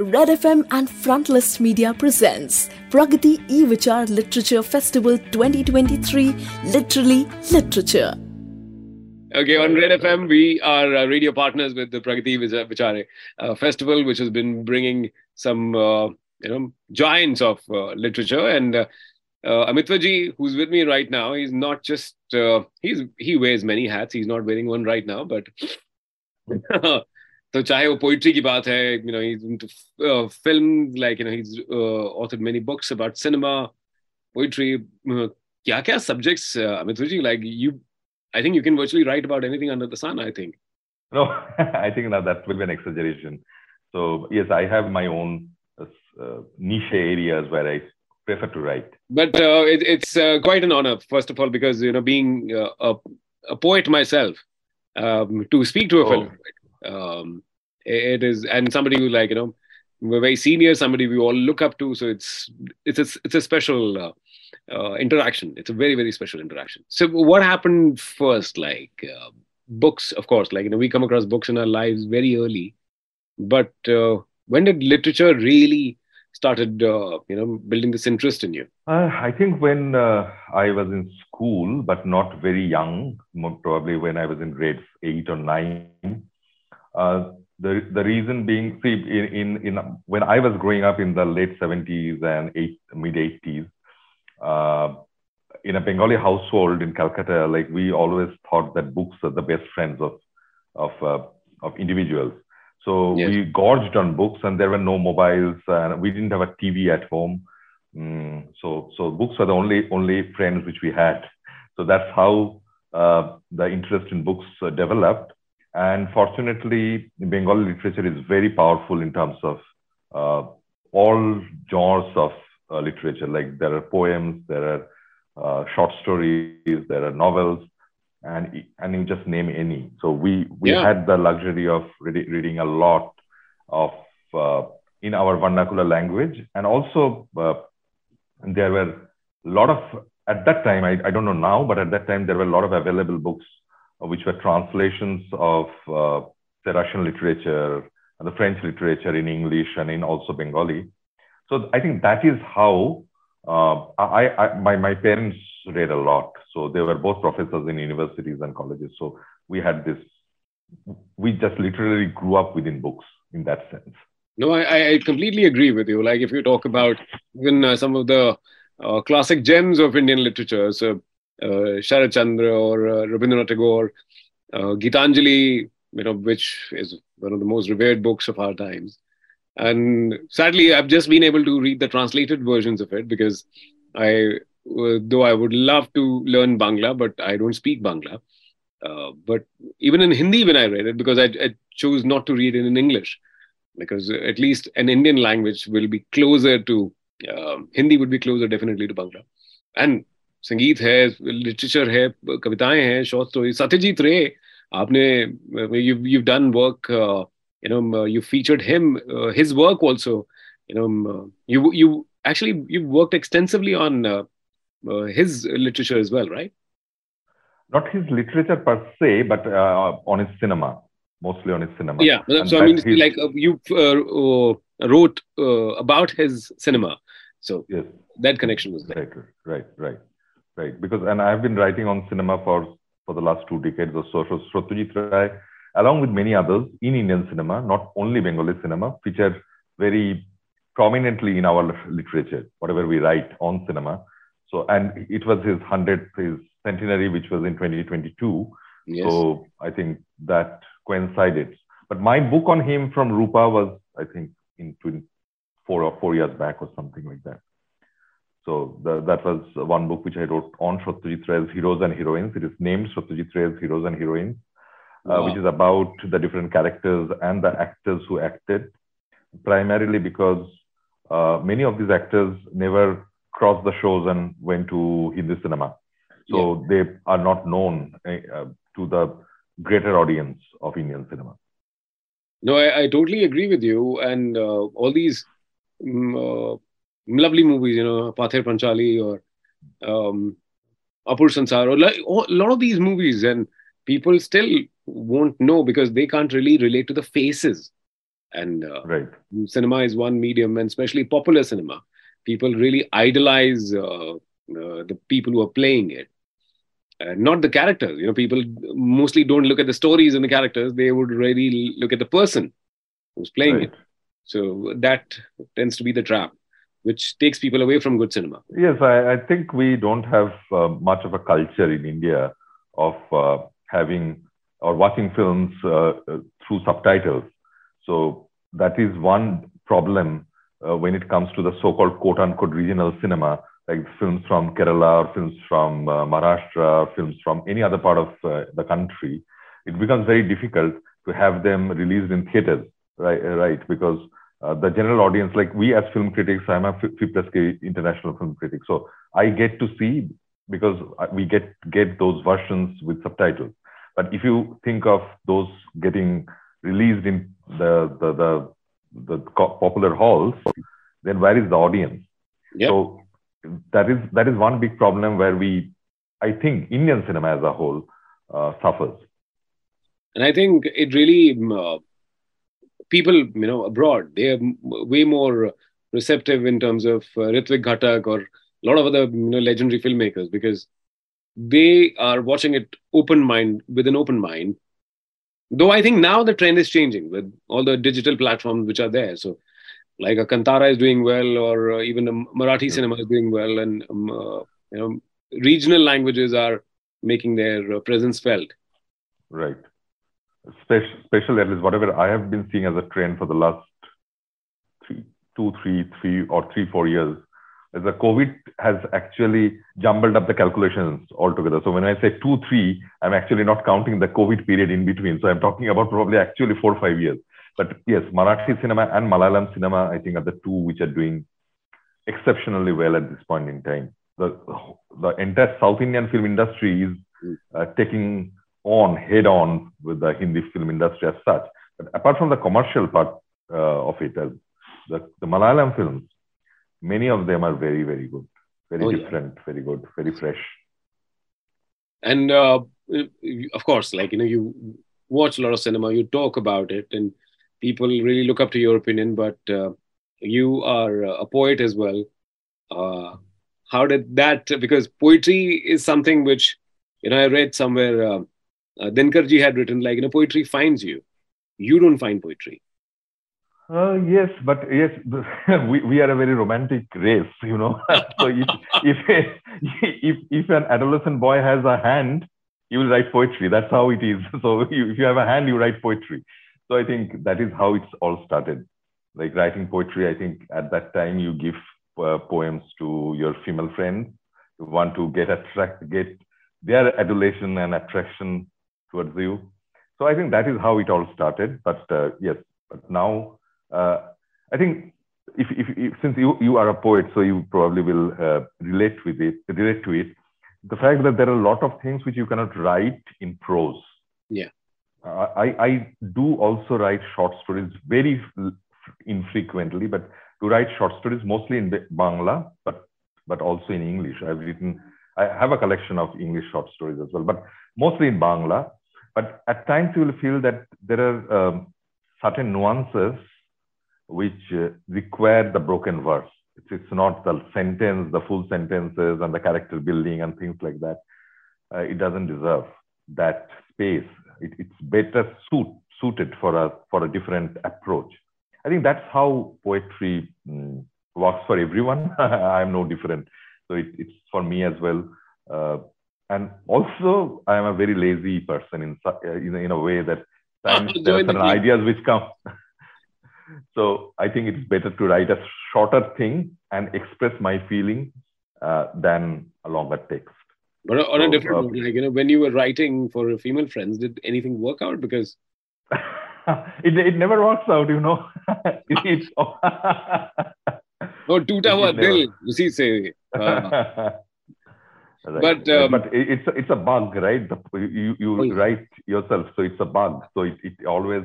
Red FM and Frontlist Media presents Pragati E-Vichar Literature Festival 2023 Literally Literature. Okay, on Red FM, we are uh, radio partners with the Pragati Vichare uh, Festival, which has been bringing some, uh, you know, giants of uh, literature. And uh, uh, Amitvaji, who's with me right now, he's not just uh, he's he wears many hats. He's not wearing one right now, but तो चाहे वो poetry की बात है you know he's into uh, film like you know he's uh, authored many books about cinema poetry uh, क्या क्या subjects uh, Amit Vijay like you I think you can virtually write about anything under the sun I think no I think now that will be an exaggeration so yes I have my own uh, niche areas where I prefer to write but uh, it, it's uh, quite an honor first of all because you know being uh, a, a poet myself um, to speak to a oh. film um, it is and somebody who like you know we're very senior somebody we all look up to. So it's it's a, it's a special uh, uh, interaction. It's a very very special interaction. So what happened first? Like uh, books of course like you know we come across books in our lives very early. But uh, when did literature really started uh, you know building this interest in you? Uh, i think when i was in school but not very young probably when i was in grade 8 or 9 uh, the the reason being, see, in, in, in when I was growing up in the late 70s and eight, mid 80s, uh, in a Bengali household in Calcutta, like we always thought that books are the best friends of of uh, of individuals. So yes. we gorged on books, and there were no mobiles, and we didn't have a TV at home. Mm, so so books were the only only friends which we had. So that's how uh, the interest in books uh, developed. And fortunately, Bengali literature is very powerful in terms of uh, all genres of uh, literature. Like there are poems, there are uh, short stories, there are novels, and and you just name any. So we we yeah. had the luxury of re- reading a lot of uh, in our vernacular language, and also uh, there were a lot of at that time. I, I don't know now, but at that time there were a lot of available books which were translations of uh, the Russian literature and the French literature in English and in also Bengali. So I think that is how uh, I, I, my, my parents read a lot. So they were both professors in universities and colleges. So we had this, we just literally grew up within books in that sense. No, I, I completely agree with you. Like if you talk about even uh, some of the uh, classic gems of Indian literature, so uh, Sharat Chandra or uh, Rabindranath Tagore, uh, Gitanjali, you know, which is one of the most revered books of our times. And sadly, I've just been able to read the translated versions of it because I, though I would love to learn Bangla, but I don't speak Bangla. Uh, but even in Hindi, when I read it, because I, I, chose not to read it in English, because at least an Indian language will be closer to uh, Hindi, would be closer definitely to Bangla. And संगीत है literature है कविताएं हैं short story Satyajit Ray आपने you you done work you know you featured him uh, his work also you know uh, you you actually you worked extensively on uh, his literature as well right not his literature per se but on his cinema mostly on his cinema yeah and so i mean his... like you wrote about his cinema so yes that connection was there right right right right? Because and I've been writing on cinema for for the last two decades or so. So Satyajit Ray, along with many others in Indian cinema, not only Bengali cinema, feature very prominently in our literature, whatever we write on cinema. So and it was his hundredth, his centenary, which was in 2022. Yes. So I think that coincided. But my book on him from Rupa was, I think, in four or four years back or something like that. So the, that was one book which I wrote on Satyajit Ray's Heroes and Heroines. It is named Satyajit Ray's Heroes and Heroines, uh, wow. which is about the different characters and the actors who acted, primarily because uh, many of these actors never crossed the shows and went to Hindi cinema. So yeah. they are not known uh, to the greater audience of Indian cinema. No, I, I totally agree with you. And uh, all these um, lovely movies, you know, Pather Panchali or um, Apur Sansar, or like, a lot of these movies, and people still won't know because they can't really relate to the faces. And uh, right. cinema is one medium, and especially popular cinema. People really idolize uh, uh, the people who are playing it, uh, not the characters. You know, people mostly don't look at the stories and the characters. They would really look at the person who's playing right. it. So that tends to be the trap, which takes people away from good cinema. Yes, I, I think we don't have uh, much of a culture in India of uh, having or watching films uh, through subtitles. So that is one problem uh, when it comes to the so-called quote-unquote regional cinema, like films from Kerala or films from uh, Maharashtra, or films from any other part of uh, the country. It becomes very difficult to have them released in theaters, right? Right, because uh, the general audience, like we as film critics, I'm a FIPRESCI international film critic, so I get to see because we get get those versions with subtitles. But if you think of those getting released in the the the, the popular halls, then where is the audience? Yep. So that is that is one big problem where we, I think, Indian cinema as a whole uh, suffers. And I think it really uh, people you know abroad they are way more receptive in terms of uh, Ritwik Ghatak or a lot of other you know legendary filmmakers because they are watching it open mind with an open mind. Though i think now the trend is changing with all the digital platforms which are there. So like a kantara is doing well or uh, even a marathi cinema is doing well and um, uh, you know regional languages are making their uh, presence felt. Right special, special at least whatever i have been seeing as a trend for the last three, two three three or three four years the COVID has actually jumbled up the calculations altogether. So when I say two, three, I'm actually not counting the COVID period in between. So I'm talking about probably actually four five years. But yes, Marathi cinema and Malayalam cinema, I think, are the two which are doing exceptionally well at this point in time. The, the entire South Indian film industry is uh, taking on head on with the Hindi film industry as such. But apart from the commercial part uh, of it, uh, the, the Malayalam films, many of them are very very good very oh, different yeah. very good very fresh and uh, of course like you know you watch a lot of cinema you talk about it and people really look up to your opinion but uh, you are a poet as well uh, how did that because poetry is something which you know i read somewhere uh, Dinkarji had written like you know poetry finds you you don't find poetry uh, yes, but yes, we, we are a very romantic race, you know. so if, if if if an adolescent boy has a hand, he will write poetry. That's how it is. So if you have a hand, you write poetry. So I think that is how it's all started. Like writing poetry, I think at that time you give uh, poems to your female friends. You want to get attract get their adulation and attraction towards you. So I think that is how it all started. But uh, yes, but now uh, I think if, if, if, since you, you are a poet, so you probably will uh, relate with it, relate to it. The fact that there are a lot of things which you cannot write in prose. Yeah. I, I do also write short stories very infrequently, but to write short stories mostly in Bangla, but but also in English. I've written, I have a collection of English short stories as well, but mostly in Bangla. But at times you will feel that there are um, certain nuances which uh, require the broken verse. It's, it's not the sentence, the full sentences, and the character building and things like that. Uh, it doesn't deserve that space. It, it's better suit, suited for a for a different approach. I think that's how poetry mm, works for everyone. I'm no different. So it, it's for me as well. Uh, and also, I am a very lazy person in in, in a way that times there are certain ideas which come so I think it's better to write a shorter thing and express my feeling uh, than a longer text. But on so, a different uh, note, like you know, when you were writing for female friends, did anything work out? Because it it never works out, you know. it's oh, toota hua dil, usi se. Right. But um, but it's it's a bug, right? The, you you oh, yeah. write yourself, so it's a bug. So it, it always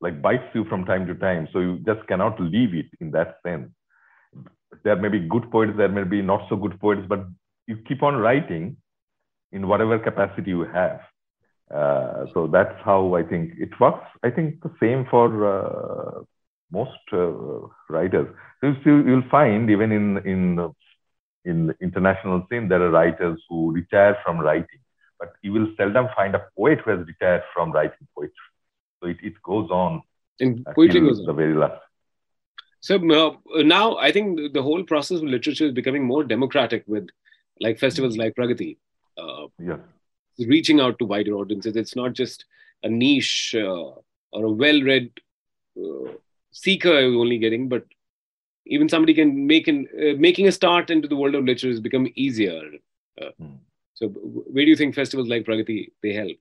like bites you from time to time. So you just cannot leave it in that sense. There may be good poets, there may be not so good poets, but you keep on writing in whatever capacity you have. Uh, so that's how I think it works. I think the same for uh, most uh, writers. So you'll find even in in in the international scene there are writers who retire from writing, but you will seldom find a poet who has retired from writing poetry. So it, it goes on. And poetry goes on. the very last. So uh, now I think the whole process of literature is becoming more democratic with like festivals like Pragati. Uh, yeah. Reaching out to wider audiences. It's not just a niche uh, or a well-read uh, seeker only getting, but even somebody can make an uh, making a start into the world of literature has become easier. Mm. So, where do you think festivals like Pragati they help?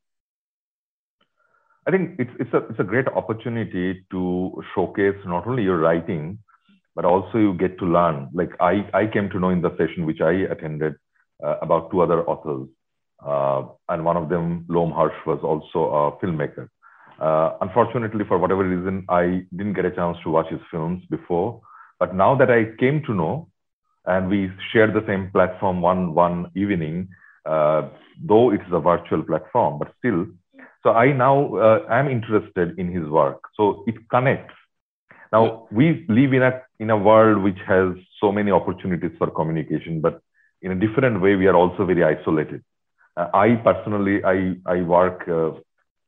I think it's it's a it's a great opportunity to showcase not only your writing, but also you get to learn. Like I I came to know in the session which I attended uh, about two other authors, uh, and one of them, Lom Harsh, was also a filmmaker. Uh, unfortunately, for whatever reason, I didn't get a chance to watch his films before. But now that I came to know, and we shared the same platform one one evening, uh, though it is a virtual platform, but still. So I now uh, am interested in his work. So it connects. Now we live in a in a world which has so many opportunities for communication, but in a different way, we are also very isolated. Uh, I personally, I I work uh,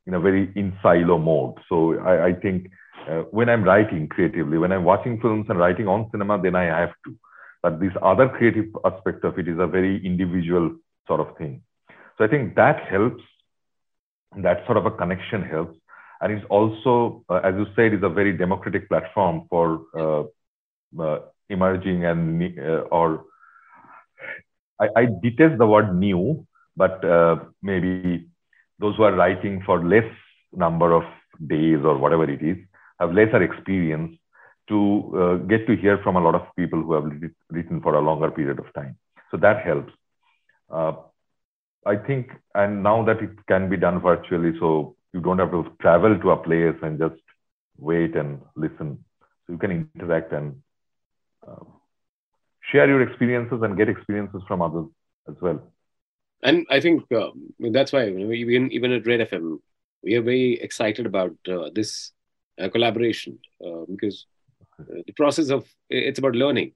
in a very in silo mode. So I, I think uh, when I'm writing creatively, when I'm watching films and writing on cinema, then I have to. But this other creative aspect of it is a very individual sort of thing. So I think that helps. That sort of a connection helps. And it's also, uh, as you said, is a very democratic platform for uh, uh emerging and uh, or I, I, detest the word new, but uh, maybe those who are writing for less number of days or whatever it is have lesser experience to uh, get to hear from a lot of people who have written for a longer period of time. So that helps. Uh, I think, and now that it can be done virtually, so you don't have to travel to a place and just wait and listen. So you can interact and uh, share your experiences and get experiences from others as well. And I think uh, that's why even even at Red FM, we are very excited about uh, this collaboration uh, because uh, the process of it's about learning.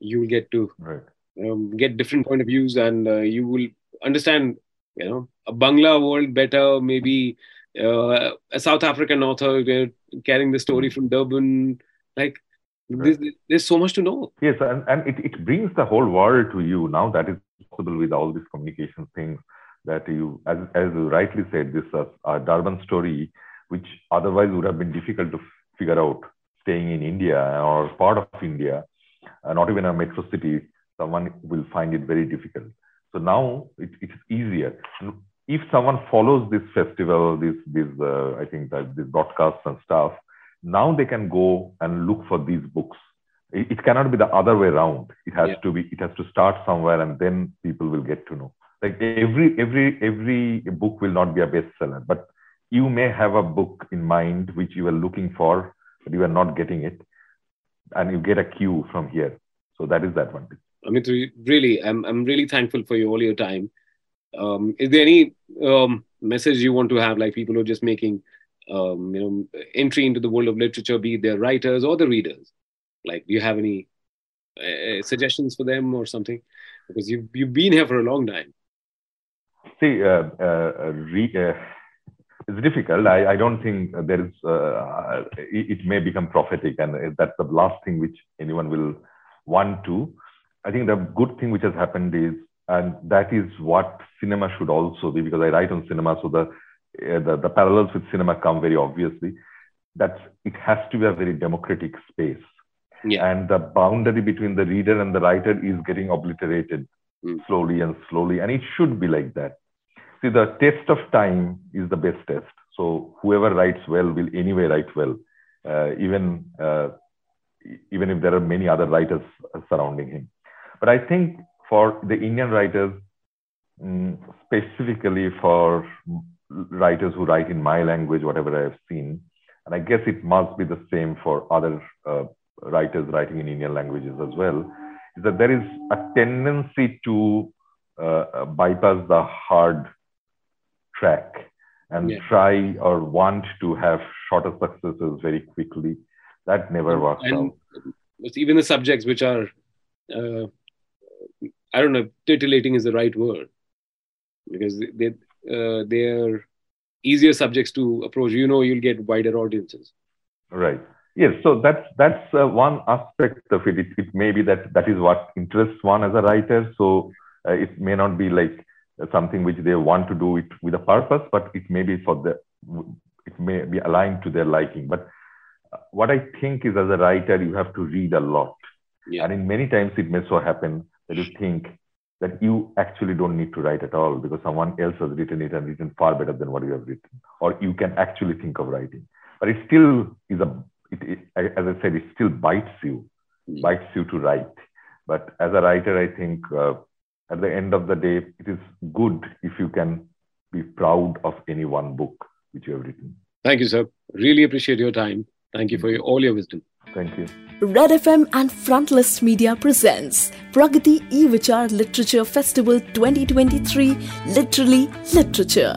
You will get to right. um, get different point of views, and uh, you will understand, you know, a Bangla world better. Maybe a South African author carrying the story from Durban, like Right. There's, there's, so much to know. Yes, and, and it, it brings the whole world to you now. That is possible with all these communication things that you, as, as you rightly said, this uh, uh, Durban story, which otherwise would have been difficult to figure out staying in India or part of India, uh, not even a metro city, someone will find it very difficult. So now it, it's easier. If someone follows this festival, this, this uh, I think that these broadcasts and stuff, now they can go and look for these books. It, it cannot be the other way around. It has yeah. to be. It has to start somewhere, and then people will get to know. Like every every every book will not be a bestseller, but you may have a book in mind which you are looking for, but you are not getting it, and you get a cue from here. So that is that one. I mean, really, I'm I'm really thankful for you all your time. Um, is there any um, message you want to have, like people who are just making um, you know, entry into the world of literature, be their writers or the readers? Like, do you have any uh, suggestions for them or something? Because you've you've been here for a long time. See, uh, uh, re- uh, it's difficult. I, I don't think there is. Uh, it, it, may become prophetic, and that's the last thing which anyone will want to. I think the good thing which has happened is, and that is what cinema should also be, because I write on cinema, so the uh, the, the parallels with cinema come very obviously. That it has to be a very democratic space. Yeah. And the boundary between the reader and the writer is getting obliterated mm. slowly and slowly. And it should be like that. See, the test of time is the best test. So whoever writes well will anyway write well, uh, even uh, even if there are many other writers surrounding him. But I think for the Indian writers, mm, specifically for writers who write in my language, whatever I have seen. And I guess it must be the same for other uh, writers writing in Indian languages as well, is that there is a tendency to uh, bypass the hard track and yeah. try or want to have shorter successes very quickly. that never works and out. even the subjects which are uh, i don't know titillating is the right word because they uh, they're easier subjects to approach you know you'll get wider audiences right yes so that's that's uh, one aspect of it. it it may be that that is what interests one as a writer so uh, it may not be like something which they want to do it with a purpose but it may be for the it may be aligned to their liking but what I think is as a writer, you have to read a lot. Yeah. And in many times it may so happen that you think that you actually don't need to write at all because someone else has written it and written far better than what you have written. Or you can actually think of writing. But it still is a, it, it, as I said, it still bites you, Mm. bites you to write. But as a writer, I think uh, at the end of the day, it is good if you can be proud of any one book which you have written. thank you sir really appreciate your time thank you for your, all your wisdom Thank you. Red FM and Frontlist Media presents Pragati E-Vichar Literature Festival 2023 Literally Literature